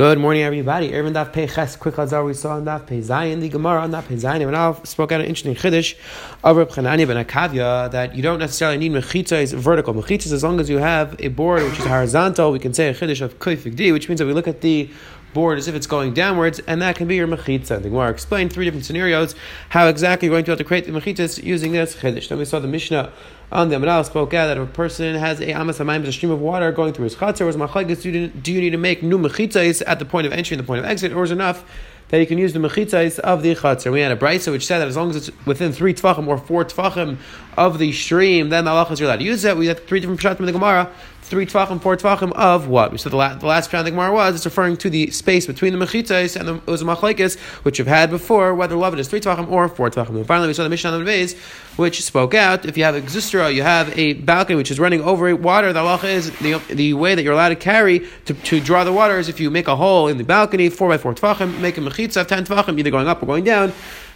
Good morning, everybody. Ervin Daf Pei Ches, quick Hazar we saw on Daf Pei Zayin, the Gemara on Daf Zayin, and I spoke out an interesting Chiddush of Reb Chananya ben Akavya that you don't necessarily need is vertical. Mechitza is as long as you have a board which is horizontal, we can say a Chiddush of Koifik D, which means that we look at the board as if it's going downwards, and that can be your mechitza. The Gemara explained three different scenarios how exactly you're going to have to create the mechitzas using this chiddush. Then we saw the Mishnah on the Amanal spoke out that if a person has a amas amayim, a stream of water going through his chatzar, was machlekes, do, do you need to make new mechitzas at the point of entry and the point of exit, or is enough that you can use the mechitzais of the chatzar. We had a brisa which said that as long as it's within three tfachim or four tfachim of the stream, then the halachas are allowed to use it. We had three different pshatim in the Gemara three tvachim, four tvachim of what? Said the, la- the last round the Gemara was, it's referring to the space between the mechitzas and the uzamachlekes, which you've had before, whether love it is three tvachim or four tvachim. And finally, we saw the Mishnah on the which spoke out, if you have a xustra, you have a balcony which is running over water, the halacha is the, the way that you're allowed to carry to, to draw the water is if you make a hole in the balcony, four by four tvachim, make a mechitza of ten tvachim, either going up or going down,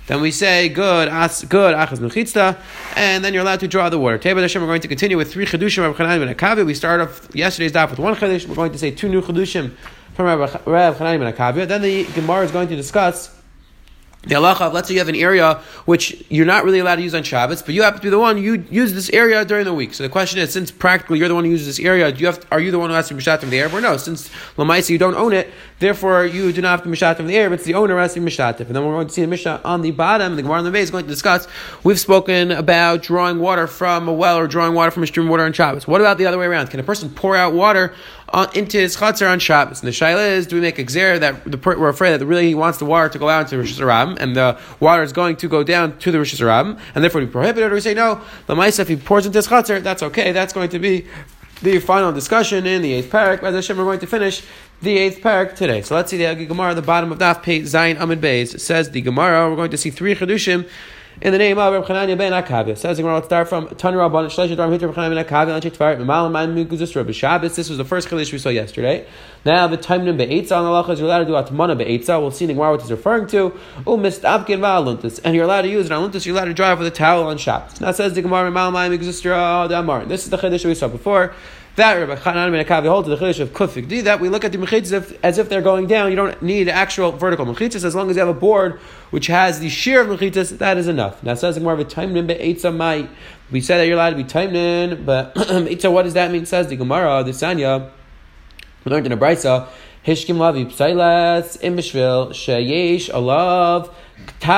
then we say good, as, good, achas mechitzta, and then you're allowed to draw the water. Teba Hashem, we're going to continue with three chedushim of Chanan ben Akavi. We start off yesterday's daf with one chedush. We're going to say two new chedushim from Rav Chanan ben Akavi. Then the Gemara is going to discuss the halacha of let's say you have an area which you're not really allowed to use on Shabbos, but you happen to be the one you use this area during the week. So the question is, since practically you're the one who uses this area, do you have to, are you the one who has to be mishatim the air? Or no, since lamaisa you don't own it, therefore you do not have to mishatim the air, it's the owner who has to be mishatim. And then we're going to see the mishnah on the bottom. And The Gemara on the base is going to discuss. We've spoken about drawing water from a well or drawing water from a stream of water on Shabbos. What about the other way around? Can a person pour out water? Into his chutzner on Shabbos. And the shaila is, do we make a xer that the, we're afraid that really he wants the water to go out into Rosh Hashanah, and the water is going to go down to the Rosh and therefore we prohibit it, or we say no, the Maisa, if he pours into his chutzner, that's okay, that's going to be the final discussion in the eighth parak. As Hashem, we're going to finish the eighth parak today. So let's see the Gemara the bottom of Daf Pei Zayin Amid Beis. says the Gemara, we're going to see three Chedushim in the name of Reb Chananya ben Akavia. Says the let's start from Tanu Rabban Shlesh Dram Hitler Chananya ben Akavia Anche Tvar Malam Man Miguzus Reb Shabbos. This was the first Kiddush we saw yesterday. Now the time number Be'etza on the Lachas you're allowed to do Atmana Be'etza. We'll see the Gemara what it's referring to. Oh Mistabkin Va'aluntis, and you're allowed to use it on Luntis. You're allowed to drive with a towel on Shabbos. Now says the Gemara Malam Man Miguzus Damar. This is the Kiddush we saw before. That Rabbi Chanan ben Akavi holds the chiddush of kufik that we look at the mechitzas as if they're going down. You don't need actual vertical mechitzas as long as you have a board which has the shear of mechitzas. That is enough. Now says more of a taimnin be'etza mai. We said that you're allowed to be taimnin, but etza. What does that mean? Says the Gemara, the Sanya. We learned in a brisa. Hishkim lavi psailas im bishvil sheyesh alav The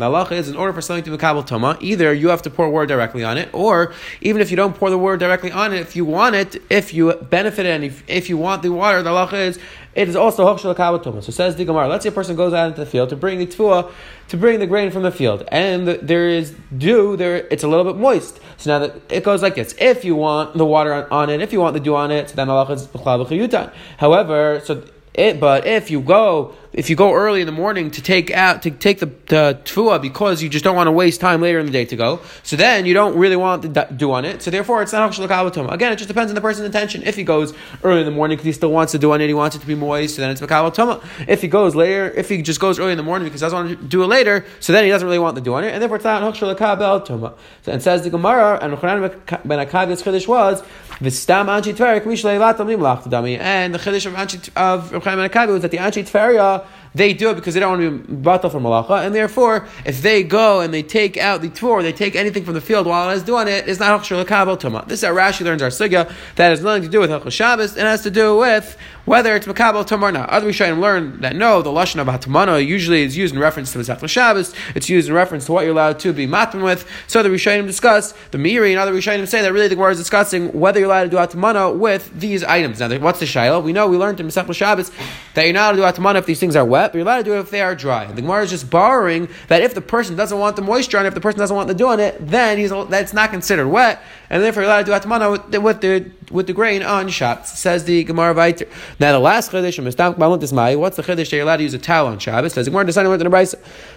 halacha is in order for something to be kabel toma, either you have to pour word directly on it, or even if you don't pour the word directly on it, if you want it, if you benefit it, and if, if you want the water, the halacha is it is also hokshel kabel toma. So says the Gemara. Let's say a person goes out into the field to bring the tefua, to bring the grain from the field, and there is dew. There, it's a little bit moist. So now that it goes like this: if you want the water on, on it, if you want the dew on it, so then halacha is However, so it, but if you go if you go early in the morning to take out to take the, the tefua because you just don't want to waste time later in the day to go, so then you don't really want to do on it. So therefore, it's not makabel Again, it just depends on the person's intention. If he goes early in the morning because he still wants to do on it, he wants it to be moist, so then it's makabel If he goes later, if he just goes early in the morning because he doesn't want to do it later, so then he doesn't really want to do on it, and therefore it's not makabel. So, and says the Gemara, and ben Akavi's chiddush was v'stam anchi tverik mishlei latam lim and the chiddush of anchi of ben Akavi was that the anchi tveria they do it because they don't want to be brought from malacha, and therefore, if they go and they take out the tour, they take anything from the field while it's doing it, it's not hachshir lekabel tuma. This is how Rashi learns our sugya. That has nothing to do with hachshir Shabbos. It has to do with whether it's makabel not. Other Rishonim learn that no, the lashon of hatamana usually is used in reference to Masechta Shabbos. It's used in reference to what you're allowed to be matman with. So the Rishonim discuss the Miri and other Rishonim say that really the Gemara is discussing whether you're allowed to do hatamana with these items. Now, what's the shaila? We know we learned in Masechta Shabbos that you're not allowed to do hatamana if these things are wet, but you're allowed to do it if they are dry. The Gemara is just borrowing that if the person doesn't want the moisture on it, if the person doesn't want the dew on it, then he's that's not considered wet, and therefore you're allowed to do atmana with the, with the with the grain on Shabbos. Says the Gemara Vayter. Now the last chiddush, mistam maluntis mai. What's the chiddush that you're allowed to use a towel on Shabbos? Says the Gemara decided went to the brayse.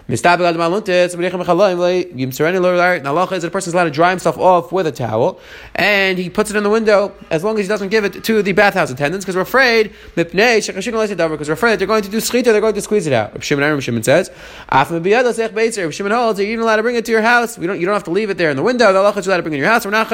Mistam maluntis. Now Allah is that a person is allowed to dry himself off with a towel, and he puts it in the window as long as he doesn't give it to the bathhouse attendants because we're afraid because we're afraid that they're going to do schita, they're going to squeeze it out. Shimon, Shimon says, Shimon holds you're even allowed to bring it to your house. We don't, you don't have to leave it there in the window. The Allah is allowed to bring it in your house. We're not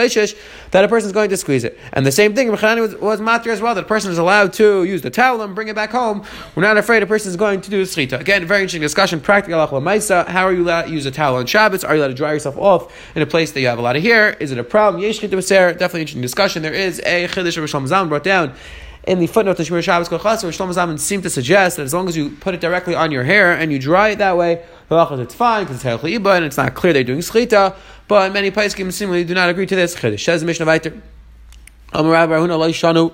that a person is going to squeeze it. And the same thing, Rechanani was, was as well, that a person is allowed to use the towel and bring it back home. We're not afraid a person is going to do schita. Again, very interesting discussion, practical maisa. How are you allowed to use a towel on Shabbos? Are you allowed to dry yourself off in a place that you have a lot of hair? Is it a problem? Yesh Definitely interesting discussion. There is a chiddush of Rishon Zalman brought down in the footnote to Shmiras Shabbos Kehilchasa, where Shlomo Zalman seemed to suggest that as long as you put it directly on your hair and you dry it that way, it's fine because it's Helchli and it's not clear they're doing Schita. But many Paiskim seemingly do not agree to this. Chiddush. Says Mishnah Vayter. Amar Rabbi Shanu.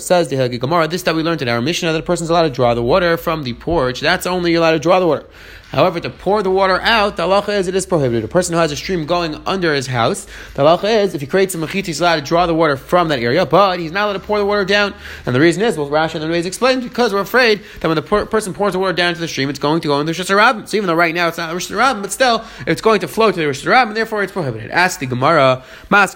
Says the Gemara, this that we learned in our Mishnah that a person's allowed to draw the water from the porch. That's only allowed to draw the water. However, to pour the water out, the halacha is it is prohibited. A person who has a stream going under his house, the halacha is if he creates a mechit, he's allowed to draw the water from that area, but he's not allowed to pour the water down. And the reason is, well, Rashi and the Rays explained, because we're afraid that when the per- person pours the water down into the stream, it's going to go in the Hashanah. So even though right now it's not Hashanah, but still, it's going to flow to the Hashanah, and therefore it's prohibited. Ask the Gemara, asks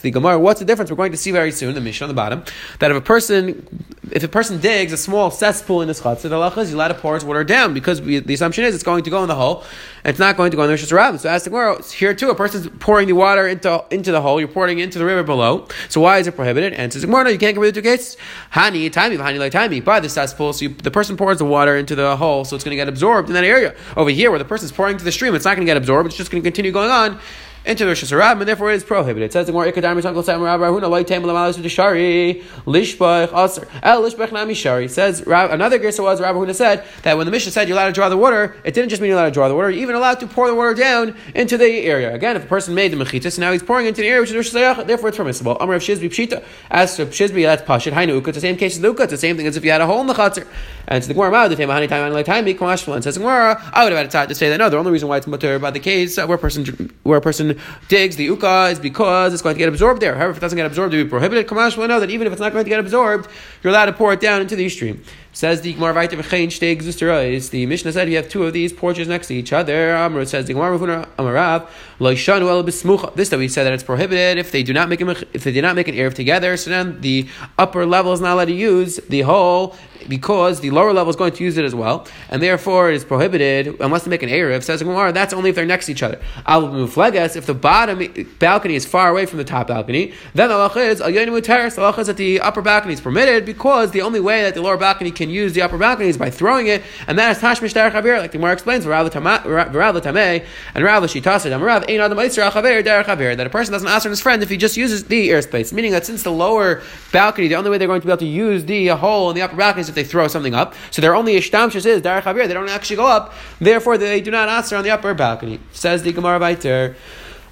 the Gemara, what's the difference? We're going to see very soon, the mission on the bottom, that if a person if a person digs a small cesspool in his chutzah, the halacha is you're allowed to pour his water down because we, the assumption is it's going to go in the hole and it's not going to go in the Rosh Hashanah. So as the Gemara, here too, a person's pouring the water into, into the hole, you're pouring into the river below. So why is it prohibited? And says Gemara, no, you can't compare the two cases. Hani, time, hani, like time, by the cesspool. So you, the person pours the water into the hole, so it's going to get absorbed in that area. Over here, where the person's pouring to the stream, it's not going to get absorbed, it's just going to continue going on into the Rosh Hashanah, and therefore it is prohibited. It says the more Ikadam Uncle Sam Rabbi Huna Loy Tam Lamalas with the Shari Lishbach Aser El Lishbach Nami Shari says another Gersa was Rabbi Huna said that when the Mishnah said you're allowed to draw the water, it didn't just mean you're allowed to draw the water, you're even allowed to pour the water down into the area. Again, if a person made the mechitas, now he's pouring into the area which is therefore it's permissible. Amar of Shizbi Pshita as to Shizbi that's Pashit Hainu Uka. It's the same case as the Uka. It's the same thing as if you had a hole in the chatzir. And to the Gemara, the Tema Hani Time Like Time Kamashful and says Gemara, I would have had a time to say that no, the only reason why it's mutter by the case uh, where a person where a person digs the uka is because it's going to get absorbed there. However, if it doesn't get absorbed, it would be prohibited. Kamash will know that even if it's not going to get absorbed, you're allowed to pour it down into the stream. Says the Gemara Vayter V'chein Shtei Gzusterois. The Mishnah said you have two of these porches next to each other. Amr says the Gemara Amarav Loishanu El Bismucha. This that we said that it's prohibited if they do not make a, if they do not make an erev together. So then the upper level is not allowed to use the whole because the lower level is going to use it as well, and therefore it is prohibited unless they make an erev. Says the Gemara that's only if they're next to each other. Al Mufleges if the bottom balcony is far away from the top balcony, then the is Al Yonimu Teres. Halacha is that the upper balcony is permitted because the only way that the lower balcony can can use the upper balconies by throwing it, and that is tashmish derech avir, like the Gemara explains, v'rav tameh, and rav l'shitasa damarav, ein adam oitzer achaver derech avir, that a person doesn't ask his friend if he just uses the airspace, meaning that since the lower balcony, the only way they're going to be able to use the hole in the upper balcony is if they throw something up, so their only ishtamshus is derech avir, they don't actually go up, therefore they do not answer on the upper balcony. Says the Gemara Vayter.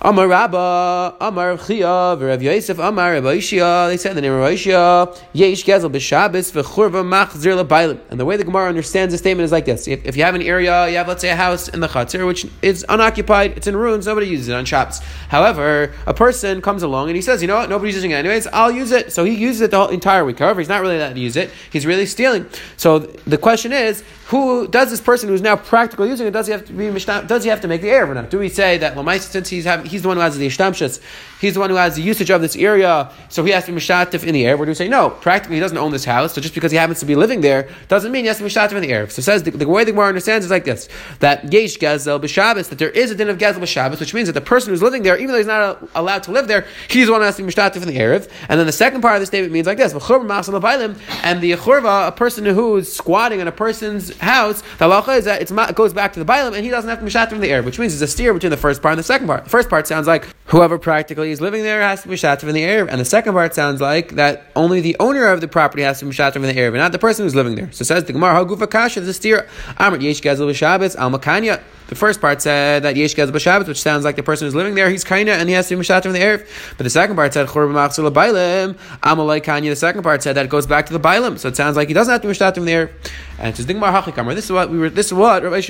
Amar Rabba, Amar Chia, Rav Yosef, Amar Rabbi Ishia. They said the name of Ishia. Yesh Gezel b'Shabbos v'Churva Machzir leBailim. And the way the Gemara understands the statement is like this: if, if, you have an area, you have let's say a house in the Chatzir which is unoccupied, it's in ruins, nobody uses it on Shabbos. However, a person comes along and he says, you know what, nobody's using it anyways. I'll use it. So he uses it the whole entire week. However, he's not really allowed to use it. He's really stealing. So the question is, who does this person who's now practically using it? Does he have to be Does he have to make the error or not? Do we say that Lamais, since he's having, he's the one who has the ishtamshus, he's the one who has the usage of this area, so he has to be mishatif in the air? Where do we say no? Practically, he doesn't own this house, so just because he happens to be living there doesn't mean he has to be mishatif in the air. So it says the, the way the Gemara understands is like this: that yesh gezel b'Shabbos, that there is a din of gezel b'Shabbos, which means that the person who's living there, even though he's not allowed to live there, he's the one who has to be mishatif in the erev. And then the second part of the statement means like this: and the churva, a person who's squatting in a person's house, the halacha is that it goes back to the Bailam and he doesn't have to be mishat in the air, which means there's a steer between the first part and the second part. The first part sounds like whoever practically is living there has to be mishat from the air, and the second part sounds like that only the owner of the property has to be mishat from the air, but not the person who's living there. So says the Gemara, Hagufa Kasha, the steer, Amr Yesh Gezel B'Shabbos, Al Makanya. The first part said that Yesh Gezel B'Shabbos, which sounds like the person who's living there, he's kinda and he has to be mishat from the air. But the second part said Churba Machzul Bailim, Amalai Kanya. The second part said that it goes back to the Bailim, so it sounds like he doesn't have to be mishat from the air. And it says. This is what we were. This is what Rabbi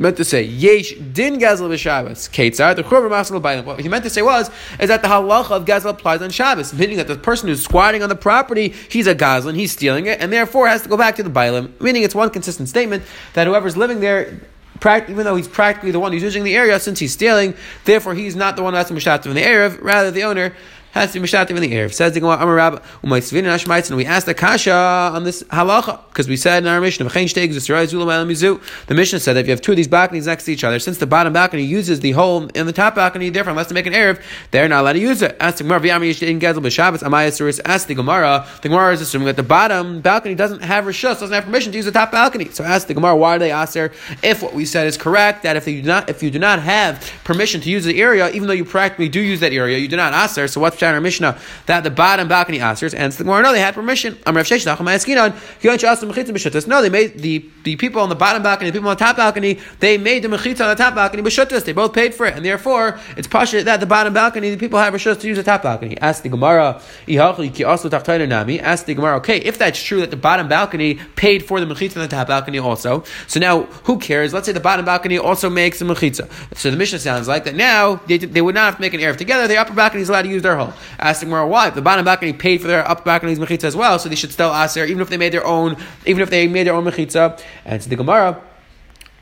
meant to say. Yesh din gazel b'Shabbos. Ketzar the churva masal b'ayim. What he meant to say was is that the halacha of gazel applies on Shabbos, meaning that the person who's squatting on the property, he's a gazlan, he's stealing it, and therefore has to go back to the bailim. Meaning it's one consistent statement that whoever's living there even though he's practically the one who's using the area, since he's stealing, therefore he's not the one has to mishatim in the Erev, rather the owner has to be mishatim in the Erev. Says the Gemara, Amar Rabba, and we asked the Kasha on this halacha, because we said in our mission Mishnah, the Mishnah said that if you have two of these balconies next to each other, since the bottom balcony uses the hole in the top balcony, different, unless they make an Erev, they're not allowed to use it. Ask the Gemara, Ask the Gemara, the Gemara is assuming that the bottom balcony doesn't have Rishus, doesn't have permission to use the top balcony. So ask the Gemara, why do they ask there if what we said is correct, that if you do not, if you do not have permission to use the area, even though you practically do use that area, you do not ask there. So what's Mishnah that the bottom balcony asers? And the Gemara, no, they had permission. I'm Rav Sheshach. No, they made the, the people on the bottom balcony, the people on the top balcony, they made the mechitza on the top balcony b'shutas. They both paid for it, and therefore it's pasha that the bottom balcony, the people have rishus to use the top balcony. Ask the Gemara, Ask the Gemara, okay, if that's true that the bottom balcony paid for the mechitza on the top balcony also, so now who cares? Let's say the bottom balcony also makes the mechitza. So the Mishnah sounds like that now they, they would not have to make an erev together. The upper balcony is allowed to use their hole. Ask the Gemara why? The bottom balcony paid for their upper balcony's mechitza as well, so they should still ask there, even if they made their own, even if they made their own mechitza. And so the Gemara.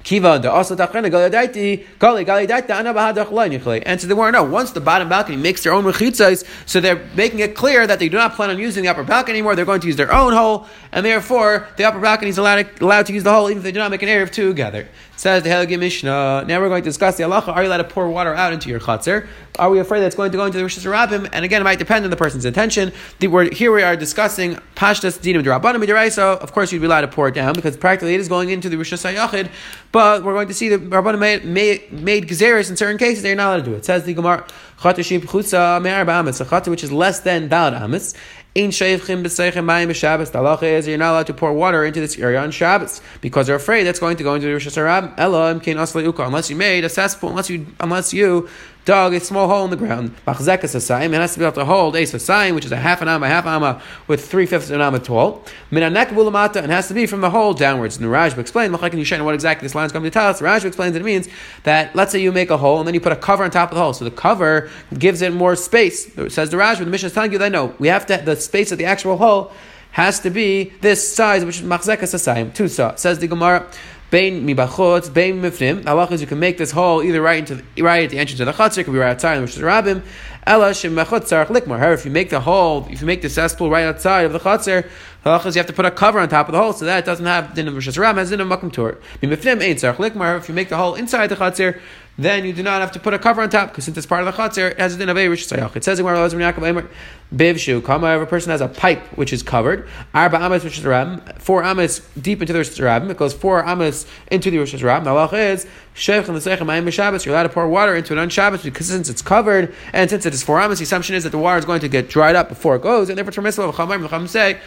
Kiva the also tachana galadaiti gali galadaita anabahadach And so they weren't no. Once the bottom balcony makes their own mechitzas, so they're making it clear that they do not plan on using the upper balcony anymore. They're going to use their own hole, and therefore the upper balcony is allowed, allowed to use the hole even if they do not make an erev together. Says the Helgi Mishnah. Now we're going to discuss the halacha. Are you allowed to pour water out into your chutzner? Are we afraid that it's going to go into the Rishis Rabbim? And again, it might depend on the person's intention. The word, here we are discussing Pashtas Dinim Derabanim Midiraisa. Of course, you'd be allowed to pour it down because practically it is going into the Rishis Hayachid. But we're going to see that Rabbanim made, made, made Gezeris in certain cases, they're not allowed to do it. Says the Gemara, Chatashib Chutza Me'arba Amis, a Chata which is less than Dalad Amis. In Sheivchim B'Seichem Mayim Shabbos. The halacha is you're not allowed to pour water into this area on Shabbos because they're afraid that's going to go into the Rosh Hashanah. Elohim Kain Uka. Unless you made a cesspool, unless you unless you dug a small hole in the ground. Machzekas asayim. It has to be able to hold a asayim, which is a half an amma, half amma with three fifths of an amma tall. Minanek bulamata, and has to be from the hole downwards. And Rashba explained, Machlek and Yishen, what exactly this line is going to tell us. Rashba explains that it means that let's say you make a hole and then you put a cover on top of the hole. So the cover gives it more space. It says the Rashba, the Mishnah is telling you that no, we have to, the space of the actual hole has to be this size, which is machzekas asayim, two saw. Says the Gemara. Bain mibachot, bain mifnim. Halach is you can make this hole either right into the, right at the entrance of the chutzner, it could be right outside, which is rabbim. Ela shemachot tzarich likmar. However, if you make the hole, if you make the cesspool right outside of the chutzner, halach is you have to put a cover on top of the hole, so that it doesn't have din of rishas ram, has din of makom tur. Mifnim ain't tzarich likmar. If you make the hole inside the chutzner, then you do not have to put a cover on top because since it's part of the chatzir, it has a din of a rishus It says in Bivshu, kama, if a person has a pipe which is covered, arba amas which is ram, four amas deep into the rishus ram, it goes four amas into the rishus ram. The halach is shevch and the Shabbos. You're allowed to pour water into it on Shabbos because since it's covered and since it is four amas, the assumption is that the water is going to get dried up before it goes, and therefore it's permissible. The say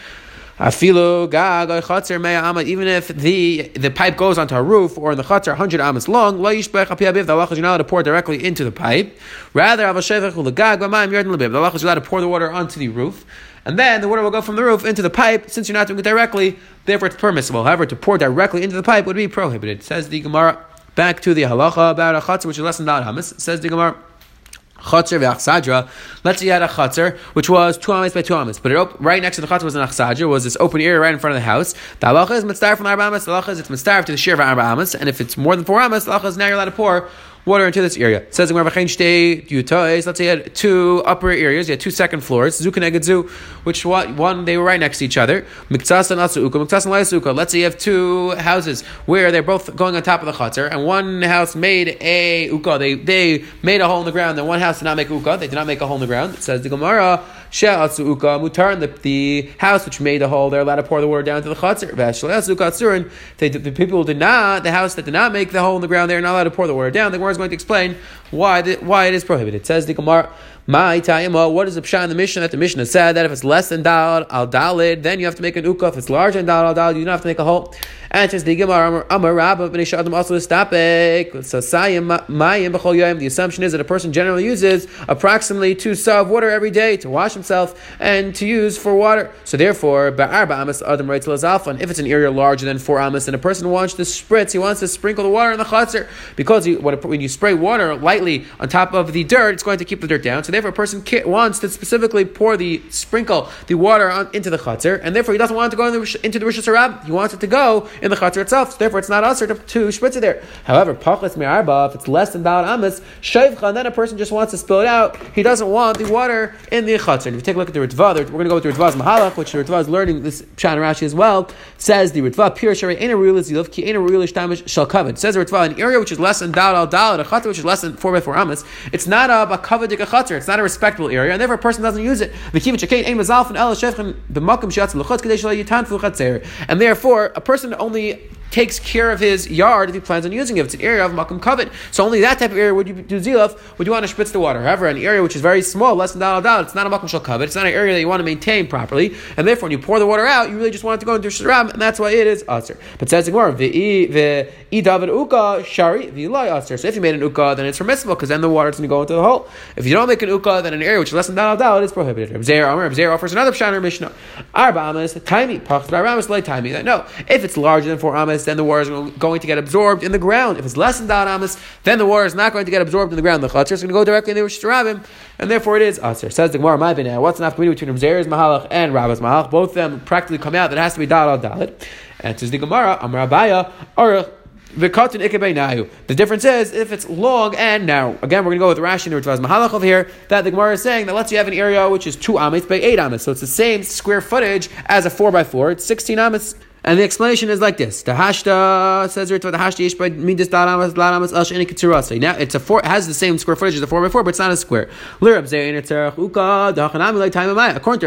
Afilu chatzer Even if the the pipe goes onto a roof or in the chatzer hundred amas long, lo yishbech apiabiv. The halacha is not allowed to pour directly into the pipe. Rather, avashevech ulegag b'mayim lebib. The halacha is allowed to pour the water onto the roof. And then the water will go from the roof into the pipe. Since you're not doing it directly, therefore it's permissible. However, to pour directly into the pipe would be prohibited. Says the Gemara. Back to the halacha about a chatzar, which is less than that hamas. Says the Gemara. Chatzar v'achsadra. Let's say you had a chatzar which was two amas by two amas, but it op- right next to the chatzar was an achsadra, was this open area right in front of the house. The halacha is mitzvah from arba amas. The halacha is it's mitzvah to the shir of arba amas, and if it's more than four amas, the halacha is now you're allowed to pour water into this area. Says in Let's say you had two upper areas, you had two second floors, Zukanegedzu, which one they were right next to each other. Let's say you have two houses where they're both going on top of the chutzner, and one house made a uka. They they made a hole in the ground, and one house did not make uka. They did not make a hole in the ground. It says the Gemara. She'atzu uka mutar, the, the house which made the hole, they're allowed to pour the water down to the chutzner. The, the people did not, the house that did not make the hole in the ground, they're not allowed to pour the water down. The Gemara is going to explain why the, why it is prohibited. It says the Gemara. My tayima, what is the pshat in the Mishnah that the Mishnah said that if it's less than dal al dalid, then you have to make an uka. If it's larger than dal al dalid, you don't have to make a hole. And just the Gemara Amar Rabba b'nei Shadim also is stapik. So sayim mayim yom. The assumption is that a person generally uses approximately two sa of water every day to wash himself and to use for water. So therefore, ba'arba amas adam right alpha. If it's an area larger than four amas, and a person wants to spritz, he wants to sprinkle the water in the chatzir because he, when you spray water lightly on top of the dirt, it's going to keep the dirt down. So So therefore, a person wants to specifically pour the sprinkle the water on, into the chutzner, and therefore he doesn't want it to go in the, into the rishus harab. He wants it to go in the chutzner itself. So therefore, it's not usher to, to spritz it there. However, pachas mi'arba, if it's less than dal amas, shayvcha, and then a person just wants to spill it out. He doesn't want the water in the chutzner. If you take a look at the Ritva, we're going to go with the Ritva's Mahalach, which the Ritva is learning this Pshan Rashi as well. Says the Ritva, Pir Shari Aina Ruil Zilov, Ki Aina Ruil Ishtamish Shal Kavod. Says the Ritva, an area which is less than Dal Al Dal, a chutzner which is less than 4 by 4 amas, it's not a, a kavadik a chutzner. It's not a respectable area, and therefore a person doesn't use it. And therefore, a person only takes care of his yard if he plans on using it. It's an area of makom kavod, so only that type of area would you do zilaf, would you want to spritz the water. However, an area which is very small, less than dal dal, it's not a makom shal kavod, it's not an area that you want to maintain properly, and therefore when you pour the water out, you really just want it to go into shram, and that's why it is aser. But says Gemara, david uka shari v'ilai aser. So if you made an uka, then it's permissible because then the water is going to go into the hole. If you don't make an uka, then an area which is less than dal, it is prohibited. Rabzeir offers another pshaner mishnah. Arba amas, taimi, pach amas, lay taimi. No, if it's larger than four amas, then the water is going to get absorbed in the ground. If it's less than dal amas, then the water is not going to get absorbed in the ground. The chatzir is going to go directly in the Rosh and therefore it is aser. Says the Gemara, my now. What's enough between Rabzeir's mahalach and Rabba's mahalach? Both of them practically come out that it has to be dal al dalit. And says the Gemara, Amar Abaya, or the The difference is if it's long and narrow. Again, we're going to go with Rashi and Ritva Mahalach over here that the Gemara is saying that lets you have an area which is two amis by eight amis. So it's the same square footage as a four by four. It's 16 amis. And the explanation is like this: the hashta says the hashta ish by midas dalamas dalamas ash any. Now it's a four it has the same square footage as a four by four, but it's not a square. According to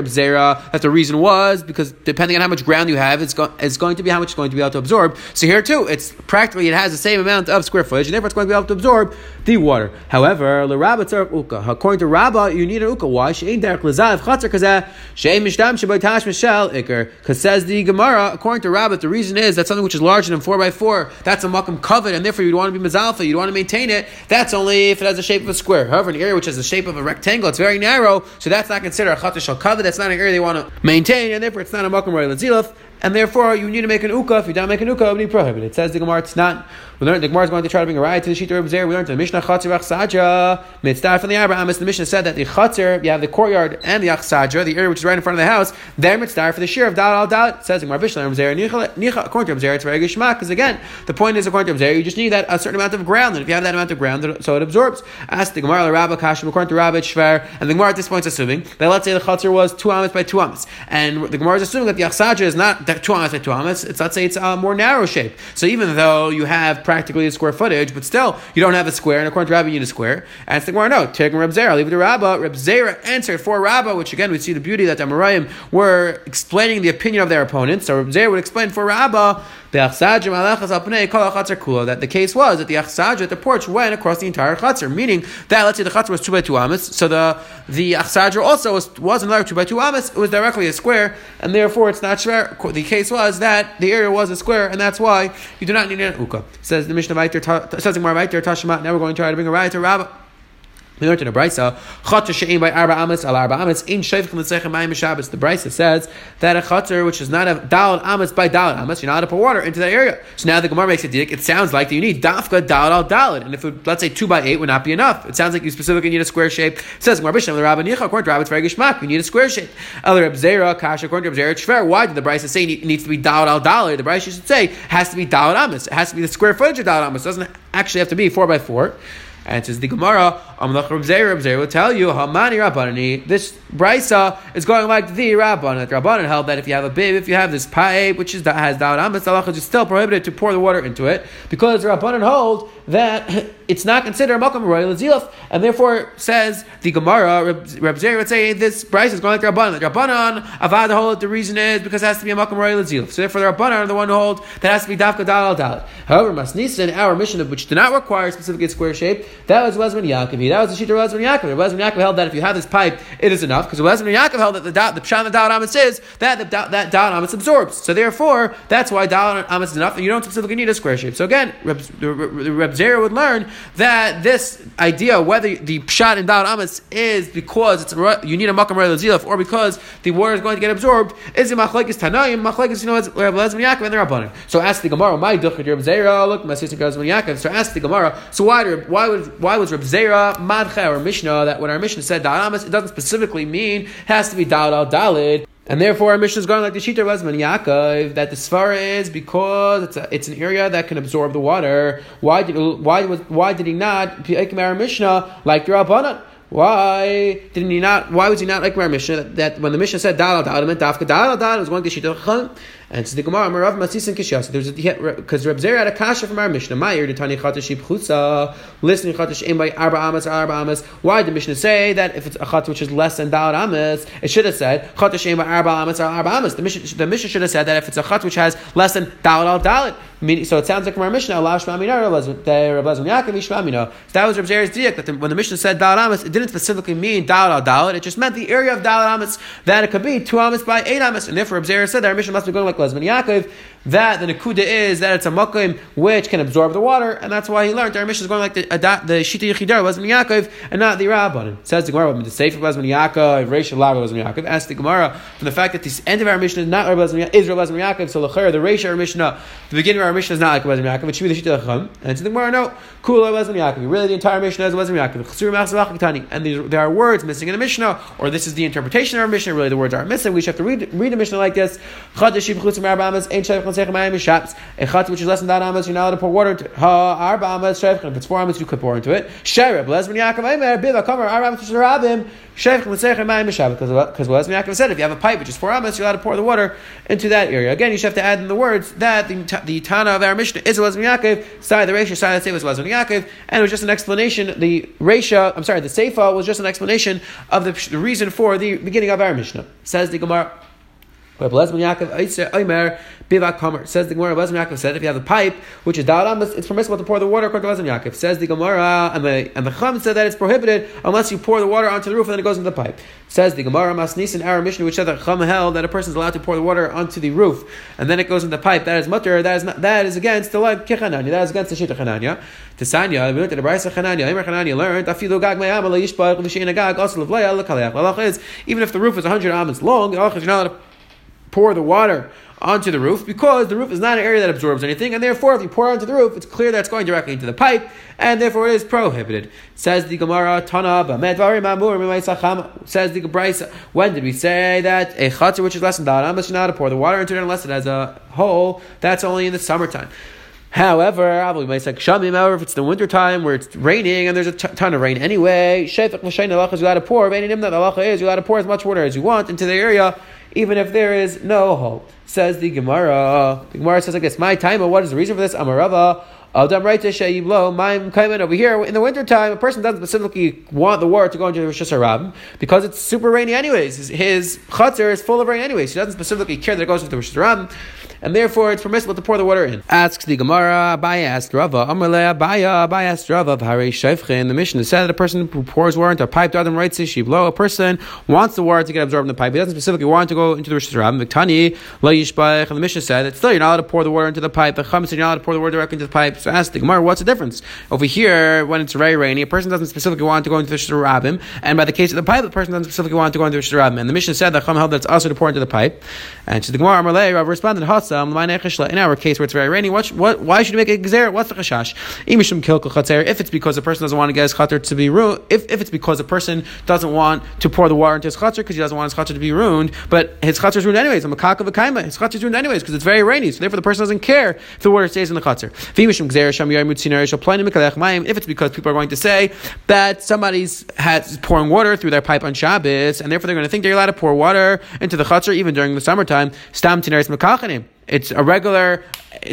Zera, that the reason was because depending on how much ground you have, it's, it's going to be how much it's going to be able to absorb. So here too, it's practically it has the same amount of square footage, and therefore it's going to be able to absorb the water. However, according to Rabba, you need an uka. Why? Because says the Gemara, according to Rabbit, the reason is that something which is larger than 4 by 4 that's a makam covet, and therefore you'd want to be mazalfa, you'd want to maintain it. That's only if it has the shape of a square. However, an area which has the shape of a rectangle, it's very narrow, so that's not considered a chatter shal covet, that's not an area they want to maintain, and therefore it's not a makam royal and therefore you need to make an uka. If you don't make an uka, it would be prohibited. It says the Gemara, it's not. We learned the Gemara is going to try to bring a ride to the Shita of Zer. We learned the Mishnah Chatzir Achsadra mitzvah from the Abraham. The Mishnah said that the Chatzir, you have the courtyard and the Achsadra, the area which is right in front of the house. They're mitzvah for the shear of Dal al Dal. Says the Gemara Bishlam Zer Nicha. According to Zer, it's very gishmak. Because again, the point is according to Zer, you just need that a certain amount of ground, and if you have that amount of ground, so it absorbs. Ask the Gemara, Rabba Kashim, according to Rabbi Shver, and the Gemara at this point is assuming that let's say the Chatzir was two amas by two amas, and the Gemara is assuming that the Achsadra is not two amas by two amas it's, let's say it's a more narrow shape. So even though you have practically a square footage, but still you don't have a square, and according to Rabbi, you need a square. And it's the more no, take Reb Zera, leave it to Rabba. Reb Zera answered for Rabba, which again we see the beauty that the Amoraim were explaining the opinion of their opponents. So Reb Zera would explain for Rabba that the case was that the achsadra, at the porch, went across the entire chatzar, meaning that let's say the chatzar was two by two amas, so the the achsadra also was, was another two by two amas. It was directly a square, and therefore it's not square. The case was that the area was a square, and that's why you do not need an uka. Says the Mishnah says the Gemara. Now we're going to try to bring a right to Rabbah. We learned in a brisa, chater she'im by arba amitz al arba amitz in shayvich l'tzechem mayim Shabbos. The brisa says that a chater which is not a dalad amitz by dalad amitz, you're not to pour water into that area. So now the Gemara makes a dick. It sounds like that you need dafka dalad al dalad, and if it, let's say two by eight would not be enough, it sounds like you specifically need a square shape. It says Gemara b'shem l'rabba nicha according to Rabbi very gishmak. You need a square shape. El Reb Zera kasha according to Reb Zera Why did the brisa say it needs to be dalad al dalad? The brisa should say has to be dalad amitz. It has to be the square footage of dalad amitz. It doesn't actually have to be four by four. And it says the Gemara, Amlach Reb Zeir, will tell you, Hamani Rabbanani, this Brisa is going like the Rabban. The Rabbanan held that if you have a bib, if you have this pipe, which is that has Dawud Amitz, Allah is still prohibited to pour the water into it, because Rabbanan hold that it's not considered a Makam Royal Zilaf, and therefore says the Gemara, Reb Zeir would say this Brisa is going like Rabbanan. Rabbanan, Avad hold the reason is because it has to be a Makam Royal Zilaf. So therefore the Rabbanan are the one who hold that has to be Dafka Dal Al Dal. However, Masnisan, our mission, which did not require specifically square shape, that was Wezman Yaakov. That was the Shita Wezman Yaakov. Wezman Yaakov held that if you have this pipe, it is enough, because Wezman Yaakov held that the, the Pshan Dal Amitz is that the, that Dal Amitz absorbs. So therefore, that's why Dal Amitz is enough, and you don't specifically need a square shape. So again, Reb, Zera would learn that this idea, whether the Pshat in Dal Amitz is because it's you need a Makam Zilaf, or because the water is going to get absorbed, is a Machlekes Tanayim, Machlekes, you know, Reb Wezman Yaakov and the Rabbanim. So ask the Gemara, my Duchit Reb Zera, look, my sister Wezman Yaakov. So ask the Gemara, so why, why, would, why was Reb Zera Madcha or Mishnah that when our Mishnah said Dal Amas, it doesn't specifically mean has to be Dal Al Dalid. And therefore, our Mishnah is going like the Shita Razman Yaakov that the Svara is because it's a, it's an area that can absorb the water. Why did why was why did he not like our Mishnah like the Rabbanan? Why didn't he not? Why was he not like our Mishnah that, that when the Mishnah said Dal Dal meant Dafka Dal Dal was going to Shita and so the Gemara, Masis and Kishas. There's a, because Reb Zer had a kasha from our Mishnah. Ma'ir Tani Chatash Chutza, listening Chatash in by Arba Amas Arba Amas. Why did the Mishnah say that if it's a Chat which is less than Dalad Amas, it should have said Chatash in by Arba Amas Arba Amas. The Mishnah, the Mishnah should have said that if it's a Chat which has less than Dalad Al Dalad. So it sounds like from our Mishnah, Allah Shmamina, Reb Yaakov, Shmamina. So that was Reb Zer's diak that when the Mishnah said Dalad Amas, it didn't specifically mean Dalad Al. It just meant the area of Dalad Amas that it could be two Amas by eight Amas. And therefore Reb Zer said that our Mishnah must be going like Lezman Yaakov that the Nakuda is that it's a Makim which can absorb the water, and that's why he learned. Our mission is going like the, the Shita Yechidar was Yaakov and not the Rabbanim. Says the Gemara, the Sefer was Yaakov, Reisha Laga was Yaakov. Ask the Gemara from the fact that the end of our mission is not Rabbi is Rabbi Yaakov, so Lachar, the Reisha our Mishnah, the beginning of our mission is not like Rabbi Yaakov, it should be the Shita Chacham. And it's the Gemara, no, Kula was Yaakov. Really, the entire mission is Rabbi Yaakov. And there are words missing in the Mishnah, or this is the interpretation of our Mishnah, really the words are missing. We should have to read, read a Mishnah like this. Shabbos. A chat which is less than that amas, you're not allowed to pour water into it. Ha arba amas shevchen. If it's four amas, you could pour into it. Shereb lesman Yaakov Aimer biva kamer arba amas rabim shevchen l'seichem mayim b'shabbat. Because what uh, lesman Yaakov said, if you have a pipe which is four amas, you're allowed to pour the water into that area. Again, you should have to add in the words that the, the Tana of our Mishnah is lesman Yaakov. Side the Reisha, side the Seifa was lesman Yaakov, and it was just an explanation. The Reisha, I'm sorry, the Seifa was just an explanation of the, the reason for the beginning of our Mishnah. Says the Gemara. But Blesman Yaakov Omer Bivak Kamer says the Gemara. Blesman Yaakov said if you have a pipe which is Dalam, it's permissible to pour the water according to Blesman Yaakov. Says the Gemara and the and the Chum said that it's prohibited unless you pour the water onto the roof and then it goes into the pipe. Says the Gemara Masnis and our Mishnah which said that Chum held that a person is allowed to pour the water onto the roof and then it goes into the pipe. That is mutter. That is not, that is against the like Kechananya. That is against the Shita Chananya. To Sanya, we looked at the Brisa Chananya. Emer Chananya learned Afilu Gag Mayam Yishbach L'Shein Gag Also Levleya L'Kalech. is even if the roof is hundred amens long, the you're not pour the water onto the roof because the roof is not an area that absorbs anything, and therefore, if you pour onto the roof, it's clear that it's going directly into the pipe, and therefore it is prohibited. Says the Gemara, Tana, says the Gebraisa, when did we say that a chatzar which is less than that, you're not to pour the water into it unless it has a hole? That's only in the summertime. However, say if it's the winter time where it's raining and there's a ton of rain anyway, you're allowed to pour. That is, you're allowed to pour as much water as you want into the area even if there is no hole. Says the Gemara. The Gemara says like this: My time. What is the reason for this? Amarava. Adam right over here in the wintertime, a person doesn't specifically want the water to go into the Rosh Hashanah because it's super rainy anyways. His, his is full of rain anyways. He doesn't specifically care that it goes into the Rosh Hashanah and therefore it's permissible to pour the water in. Asks the Gemara, Abaya asked Rava, Amalei Abaya, Abaya uh, asked Rava, Hare Shefchin. The mission Mishnah said that a person who pours water into a pipe, Adam writes Shiblo, a person wants the water to get absorbed in the pipe. He doesn't specifically want to go into the Rosh Hashanah. Viktani, La Yishbach, and the Mishnah said that still you're not allowed to pour the water into the pipe. The Chum said you're not allowed to pour the water directly into the pipe. So ask the Gemara, what's the difference? Over here, when it's very rainy, a person doesn't specifically want to go into the Shirabim, and by the case of the pipe, the person doesn't specifically want to go into the Shirabim. And the Mishnah said that Chum held that it's also to pour into the pipe. And so the Gemara Amalei, Rav responded, Um, Hassam, in our case where it's very rainy, what, what, why should you make a gzer? What's the chashash? If it's because the person doesn't want to get his chater to be ruined, if, if it's because the person doesn't want to pour the water into his chater because he doesn't want his chater to be ruined, but his chater is ruined anyways, I'm a makaka v'kaima, his chater is ruined anyways because it's very rainy, so therefore the person doesn't care if the water stays in the chater. If it's because people are going to say that somebody's has pouring water through their pipe on Shabbos, and therefore they're going to think they're allowed to pour water into the chater even during the summertime, stam tinaris makachanim. It's a regular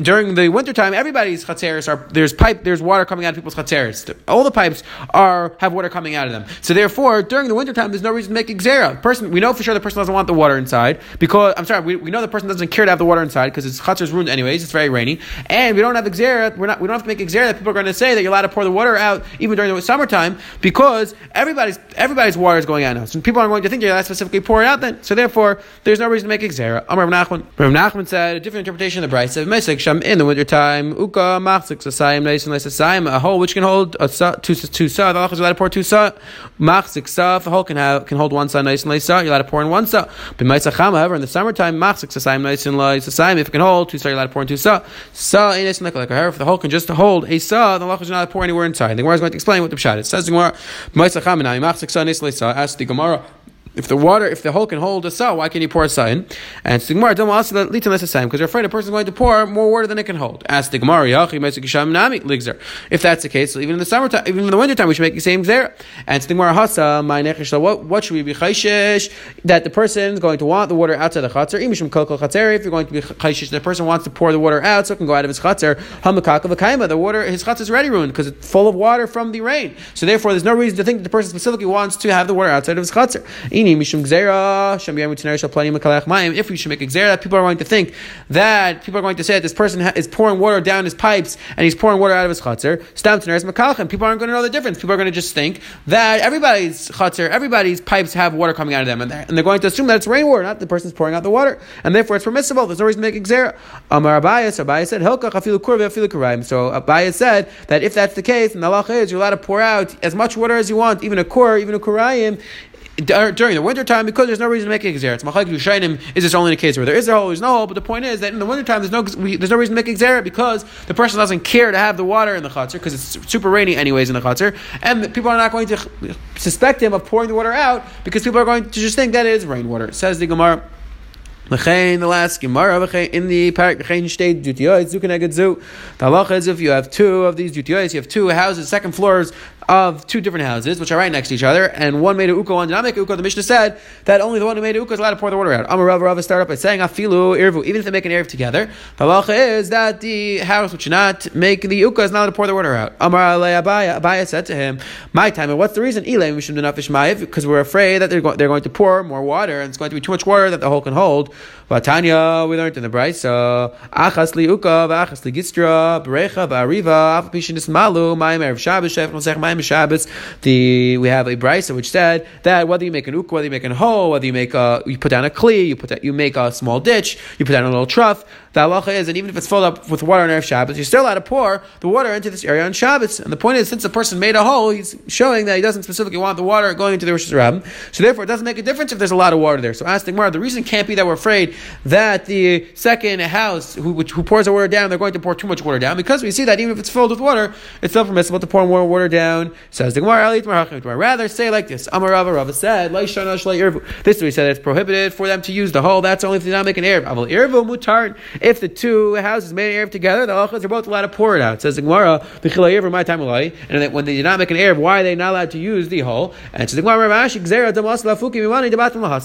during the wintertime, everybody's chatzeris are there's pipe, there's water coming out of people's chatzeris. All the pipes are have water coming out of them. So therefore, during the wintertime, there's no reason to make xera. Person, we know for sure the person doesn't want the water inside because I'm sorry, we, we know the person doesn't care to have the water inside because it's chatzar is ruined anyways. It's very rainy, and we don't have xera. We're not. We don't have to make xera that people are going to say that you're allowed to pour the water out even during the summertime because everybody's everybody's water is going out now. So people aren't going to think you're allowed to specifically pour it out then. So therefore, there's no reason to make xera. Rav Nachman. Rav Nachman said. Different interpretation of the Brisa. Mesek Sham in the wintertime, Uka Machzik Sasayim Nice and Sasayim, a hole which can hold a sa, two, two sa, the Allah is allowed to pour two sa. Machzik Sa, a hole can, have, can hold one sa, nice and sa, you're allowed to pour in one sa. But Chama, however, in the summertime, Machzik Sasayim Nice and Sasayim, if it can hold two sa, you're allowed to pour in two sa. Sa, in like however, if the hole can just hold a sa, the Allah is not allowed to pour anywhere inside. The Gemara is going to explain what the Pshat is. Says the Gemara, Chama, now Machzik Sa, Nice and Sa, ask the Gemara, if the water, if the hole can hold a saw, why can't you pour a saw in? And Stigmar don't ask that lead to less because you're afraid a person is going to pour more water than it can hold. Ask Stigmar, if that's the case, so even in the summertime, even in the wintertime, we should make the same there. And Stigmar hasa my. What what should we be chayshish that the person is going to want the water outside the chatzar? If you're going to be chayshish, the person wants to pour the water out so it can go out of his chatzar. Hamakaka The water, his chatzar is already ruined because it's full of water from the rain. So therefore, there's no reason to think that the person specifically wants to have the water outside of his chatzar. If we should make gzera, people are going to think that people are going to say that this person is pouring water down his pipes and he's pouring water out of his chatzar. Stam tenaris makalchem. People aren't going to know the difference. People are going to just think that everybody's chatzar, everybody's pipes have water coming out of them, and they're, and they're going to assume that it's rainwater, not the person's pouring out the water, and therefore it's permissible. There's no reason to make gzera. Amar Abayas, Abayas said, Hilkach afilu karaim. So Abayas said that if that's the case, and the halacha is you're allowed to pour out as much water as you want, even a kur, even a kurayim, Uh, during the wintertime because there's no reason to make a gzera. It's machlek yushainim. Is this only a case where there is a hole, there's no hole? But the point is that in the wintertime there's no there's no reason to make a gzera because the person doesn't care to have the water in the chutzner because it's super rainy anyways in the chutzner, and people are not going to suspect him of pouring the water out because people are going to just think that it is rainwater. Says the Gemara. The last Gemara in the parak state dutiyot zukeneged zu. The halacha is if you have two of these dutiyot, you have two houses, second floors of two different houses, which are right next to each other, and one made a uko, one did not make a uko. The Mishnah said that only the one who made a uko is allowed to pour the water out. Amar Rav Rav start up by saying afilu irvu, even if they make an erev together. The halacha is that the house which did not make the uko is not allowed to pour the water out. Amar Abaya, Abaya said to him, "My time, and what's the reason? Elay mishum denafish because we're afraid that they're, they're going to pour more water, and it's going to be too much water that the hole can hold." Vatanya, we learned in the Brisa, achas li uka, v'achas li gistra, berecha, ba'ariva, af pishin ismalu, ma'im erev Shabbos, shef ma'im Shabbos. The we have a Brisa which said that whether you make an uka, whether you make a hole, whether you make a, you put down a kli, you put that, you make a small ditch, you put down a little trough. The halacha is, and even if it's filled up with water on erev Shabbos, you're still allowed to pour the water into this area on Shabbos. And the point is, since the person made a hole, he's showing that he doesn't specifically want the water going into the Rosh Hashanah. So therefore, it doesn't make a difference if there's a lot of water there. So ask the Gemara, the reason can't be that we're afraid that the second house who, who pours the water down, they're going to pour too much water down because we see that even if it's filled with water, it's still permissible to pour more water down. Says the Gemara, rather say like this. Amar Rava Rava said, This is what he said, it's prohibited for them to use the hole. That's only if they not make an Erev. If the two houses made an Erev together, the halachas are both allowed to pour it out. Says the Gemara, the my time alai, and when they did not make an Erev, why are they not allowed to use the hole? And so the Gemara,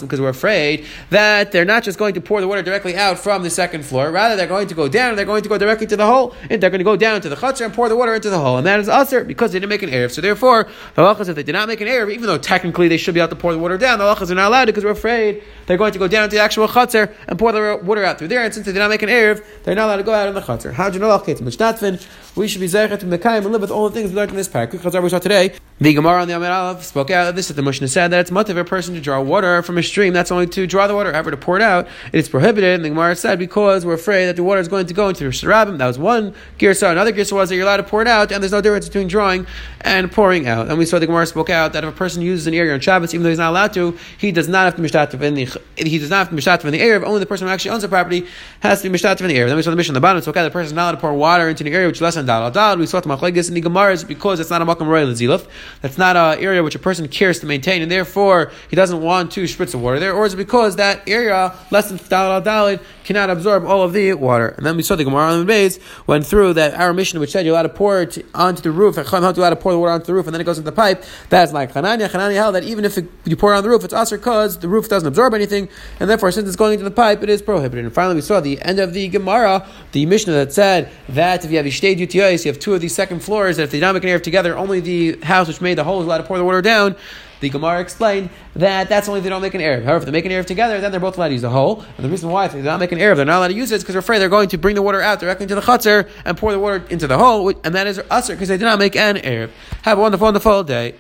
because we're afraid that they're not just going to pour the water directly out from the second floor. Rather, they're going to go down and they're going to go directly to the hole. And they're going to go down to the chutzner and pour the water into the hole. And that is usher because they didn't make an Erev. So therefore, the halachas, if they did not make an Erev, even though technically they should be able to pour the water down, the halachas are not allowed because we're afraid they're going to go down to the actual chutzner and pour the water out through there. And since they did not make an Erev, they're not allowed to go out in the chutzner. How do you know? We should be zeichet to Mekayim and live with all the things we learned in this parak. Quick we saw today. The Gemara on the Amid Aleph spoke out of this that the Mishnah said that it's much of a person to draw water from a stream. That's only to draw the water, ever to pour it out. It is prohibited. And the Gemara said because we're afraid that the water is going to go into the Shirabim. That was one girsa. Another girsa was that you're allowed to pour it out, and there's no difference between drawing and pouring out. And we saw the Gemara spoke out that if a person uses an area on Shabbos, even though he's not allowed to, he does not have to mishtatif in the he does not have to mishtatif in the area. Only the person who actually owns the property has to be mishtatif in the area. Then we saw the mission on the bottom. So okay, the person is not allowed to pour water into an area which is less than dal dal. We saw the machlekes the Gemara is because it's not a makam royal zilaf. That's not an area which a person cares to maintain, and therefore he doesn't want to spritz the water there, or is it because that area less than dalal dalid cannot absorb all of the water? And then we saw the Gemara on the base went through that our mission which said you're allowed to pour it onto the roof, and you're allowed to pour the water onto the roof, and then it goes into the pipe. That's like Chananya. Chananya held that even if it, you pour it on the roof, it's usher because the roof doesn't absorb anything, and therefore since it's going into the pipe, it is prohibited. And finally, we saw the end of the Gemara, the Mishnah that said that if you have Ishtei You have two of these second floors, that if they don't make an air together, only the house which made the hole is allowed to pour the water down. The Gemara explained that that's only if they don't make an Erev. However, if they make an Erev together, then they're both allowed to use the hole. And the reason why, if they don't make an Erev, they're not allowed to use it is because they're afraid they're going to bring the water out directly into the Chatzar and pour the water into the hole, and that is usher because they did not make an Erev. Have a wonderful, wonderful day.